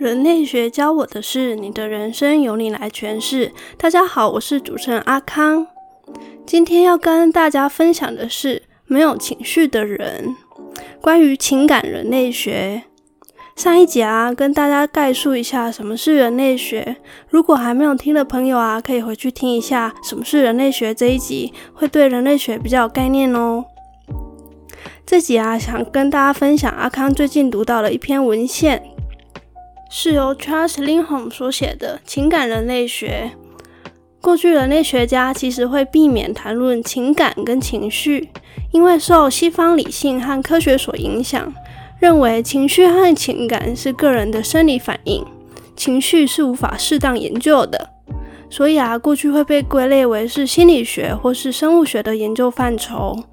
人类学教我的是，你的人生由你来诠释。大家好，我是主持人阿康。今天要跟大家分享的是没有情绪的人，关于情感人类学。上一集啊，跟大家概述一下什么是人类学。如果还没有听的朋友啊，可以回去听一下什么是人类学这一集，会对人类学比较有概念哦。这集啊，想跟大家分享阿康最近读到的一篇文献。是由 Charles Lindholm 所写的情感人类学。过去人类学家其实会避免谈论情感跟情绪，因为受西方理性和科学所影响，认为情绪和情感是个人的生理反应，情绪是无法适当研究的。所以啊，过去会被归类为是心理学或是生物学的研究范畴。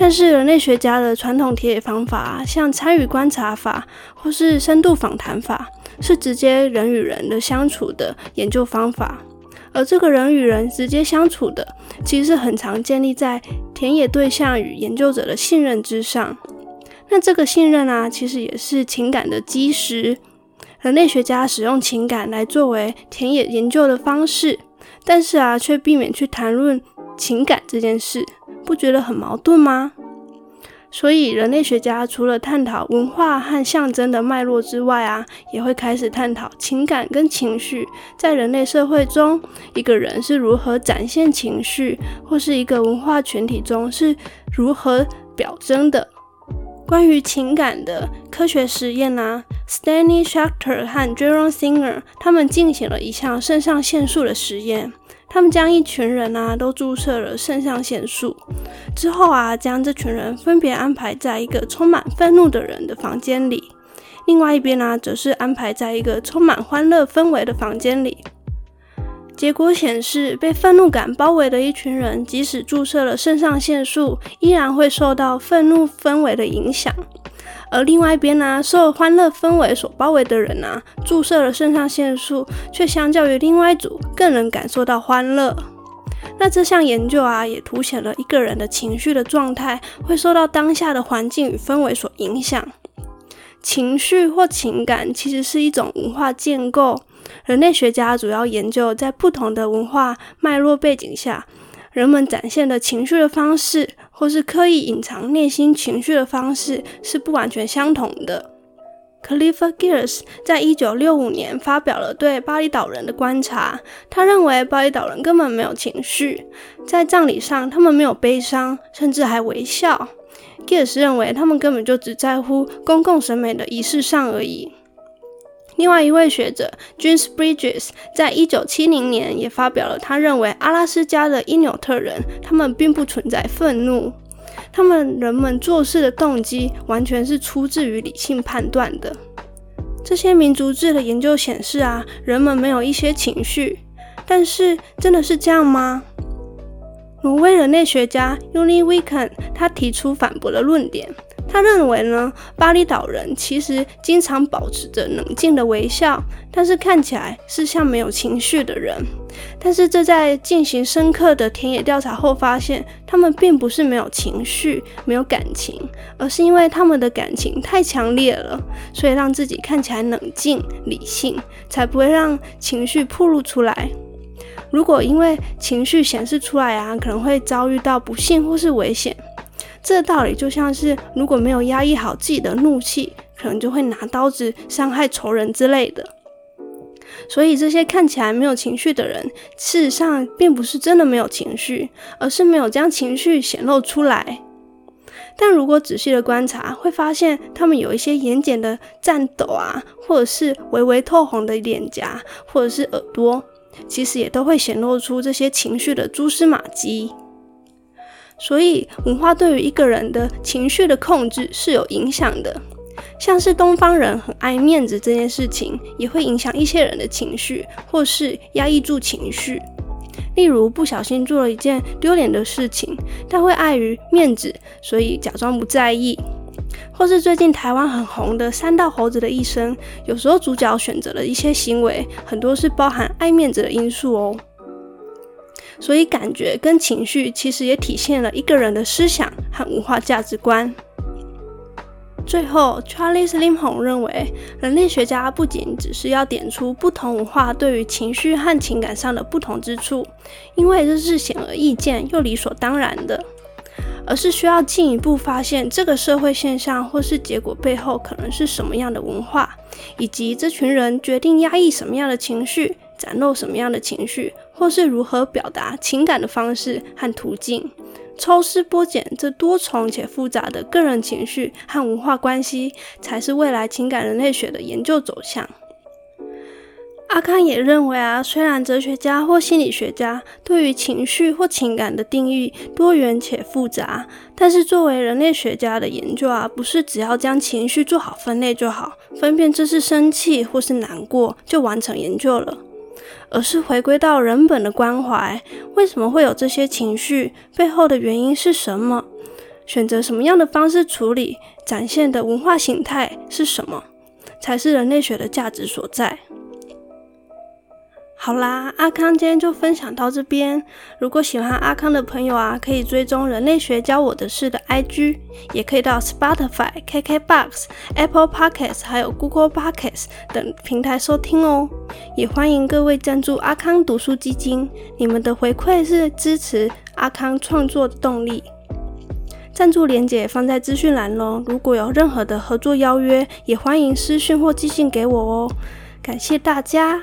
但是人类学家的传统田野方法，像参与观察法或是深度访谈法，是直接人与人的相处的研究方法。而这个人与人直接相处的，其实是很常建立在田野对象与研究者的信任之上。那这个信任啊，其实也是情感的基石。人类学家使用情感来作为田野研究的方式，但是啊，却避免去谈论情感这件事。不觉得很矛盾吗？所以人类学家除了探讨文化和象征的脉络之外啊，也会开始探讨情感跟情绪在人类社会中，一个人是如何展现情绪，或是一个文化群体中是如何表征的。关于情感的科学实验啊，Stanley Schachter 和 Jerome Singer 他们进行了一项肾上腺素的实验。他们将一群人啊都注射了肾上腺素，之后啊将这群人分别安排在一个充满愤怒的人的房间里，另外一边呢则是安排在一个充满欢乐氛围的房间里。结果显示，被愤怒感包围的一群人，即使注射了肾上腺素，依然会受到愤怒氛围的影响。而另外一边呢、受欢乐氛围所包围的人呢、注射了肾上腺素，却相较于另外一组更能感受到欢乐。那这项研究啊，也凸显了一个人的情绪的状态会受到当下的环境与氛围所影响。情绪或情感其实是一种文化建构。人类学家主要研究在不同的文化脉络背景下，人们展现的情绪的方式，或是刻意隐藏内心情绪的方式，是不完全相同的。Clifford Geertz 在一九六五年发表了对巴厘岛人的观察，他认为巴厘岛人根本没有情绪，在葬礼上他们没有悲伤，甚至还微笑。Geertz 认为他们根本就只在乎公共审美的仪式上而已。另外一位学者 James Bridges 在一九七零年也发表了，他认为阿拉斯加的因纽特人，他们并不存在愤怒，他们人们做事的动机完全是出自于理性判断的。这些民族志的研究显示啊，人们没有一些情绪，但是真的是这样吗？挪威人类学家 Uni Viken 他提出反驳的论点。他认为呢，巴厘岛人其实经常保持着冷静的微笑，但是看起来是像没有情绪的人。但是这在进行深刻的田野调查后发现，他们并不是没有情绪、没有感情，而是因为他们的感情太强烈了，所以让自己看起来冷静理性，才不会让情绪暴露出来。如果因为情绪显示出来啊，可能会遭遇到不幸或是危险。这道理就像是，如果没有压抑好自己的怒气，可能就会拿刀子伤害仇人之类的。所以，这些看起来没有情绪的人，事实上并不是真的没有情绪，而是没有将情绪显露出来。但如果仔细的观察，会发现他们有一些眼睑的颤抖啊，或者是微微透红的脸颊，或者是耳朵，其实也都会显露出这些情绪的蛛丝马迹。所以，文化对于一个人的情绪的控制是有影响的。像是东方人很爱面子这件事情，也会影响一些人的情绪，或是压抑住情绪。例如，不小心做了一件丢脸的事情，但会碍于面子，所以假装不在意。或是最近台湾很红的《三道猴子的一生》，有时候主角选择了一些行为，很多是包含爱面子的因素哦。所以，感觉跟情绪其实也体现了一个人的思想和文化价值观。最后，Charles Lindholm 认为，人类学家不仅只是要点出不同文化对于情绪和情感上的不同之处，因为这是显而易见又理所当然的，而是需要进一步发现这个社会现象或是结果背后可能是什么样的文化，以及这群人决定压抑什么样的情绪，展露什么样的情绪，或是如何表达情感的方式和途径。抽丝剥茧，这多重且复杂的个人情绪和文化关系，才是未来情感人类学的研究走向。阿康也认为啊，虽然哲学家或心理学家对于情绪或情感的定义多元且复杂，但是作为人类学家的研究啊，不是只要将情绪做好分类就好，分辨这是生气或是难过就完成研究了。而是回归到人本的关怀，为什么会有这些情绪？背后的原因是什么？选择什么样的方式处理？展现的文化形态是什么？才是人类学的价值所在。好啦，阿康今天就分享到这边。如果喜欢阿康的朋友啊，可以追踪人类学教我的事的 IG，也可以到 Spotify、KKBox、Apple Podcasts 还有 Google Podcasts 等平台收听哦。也欢迎各位赞助阿康读书基金，你们的回馈是支持阿康创作的动力。赞助链接放在资讯栏喽。如果有任何的合作邀约，也欢迎私讯或寄信给我哦。感谢大家。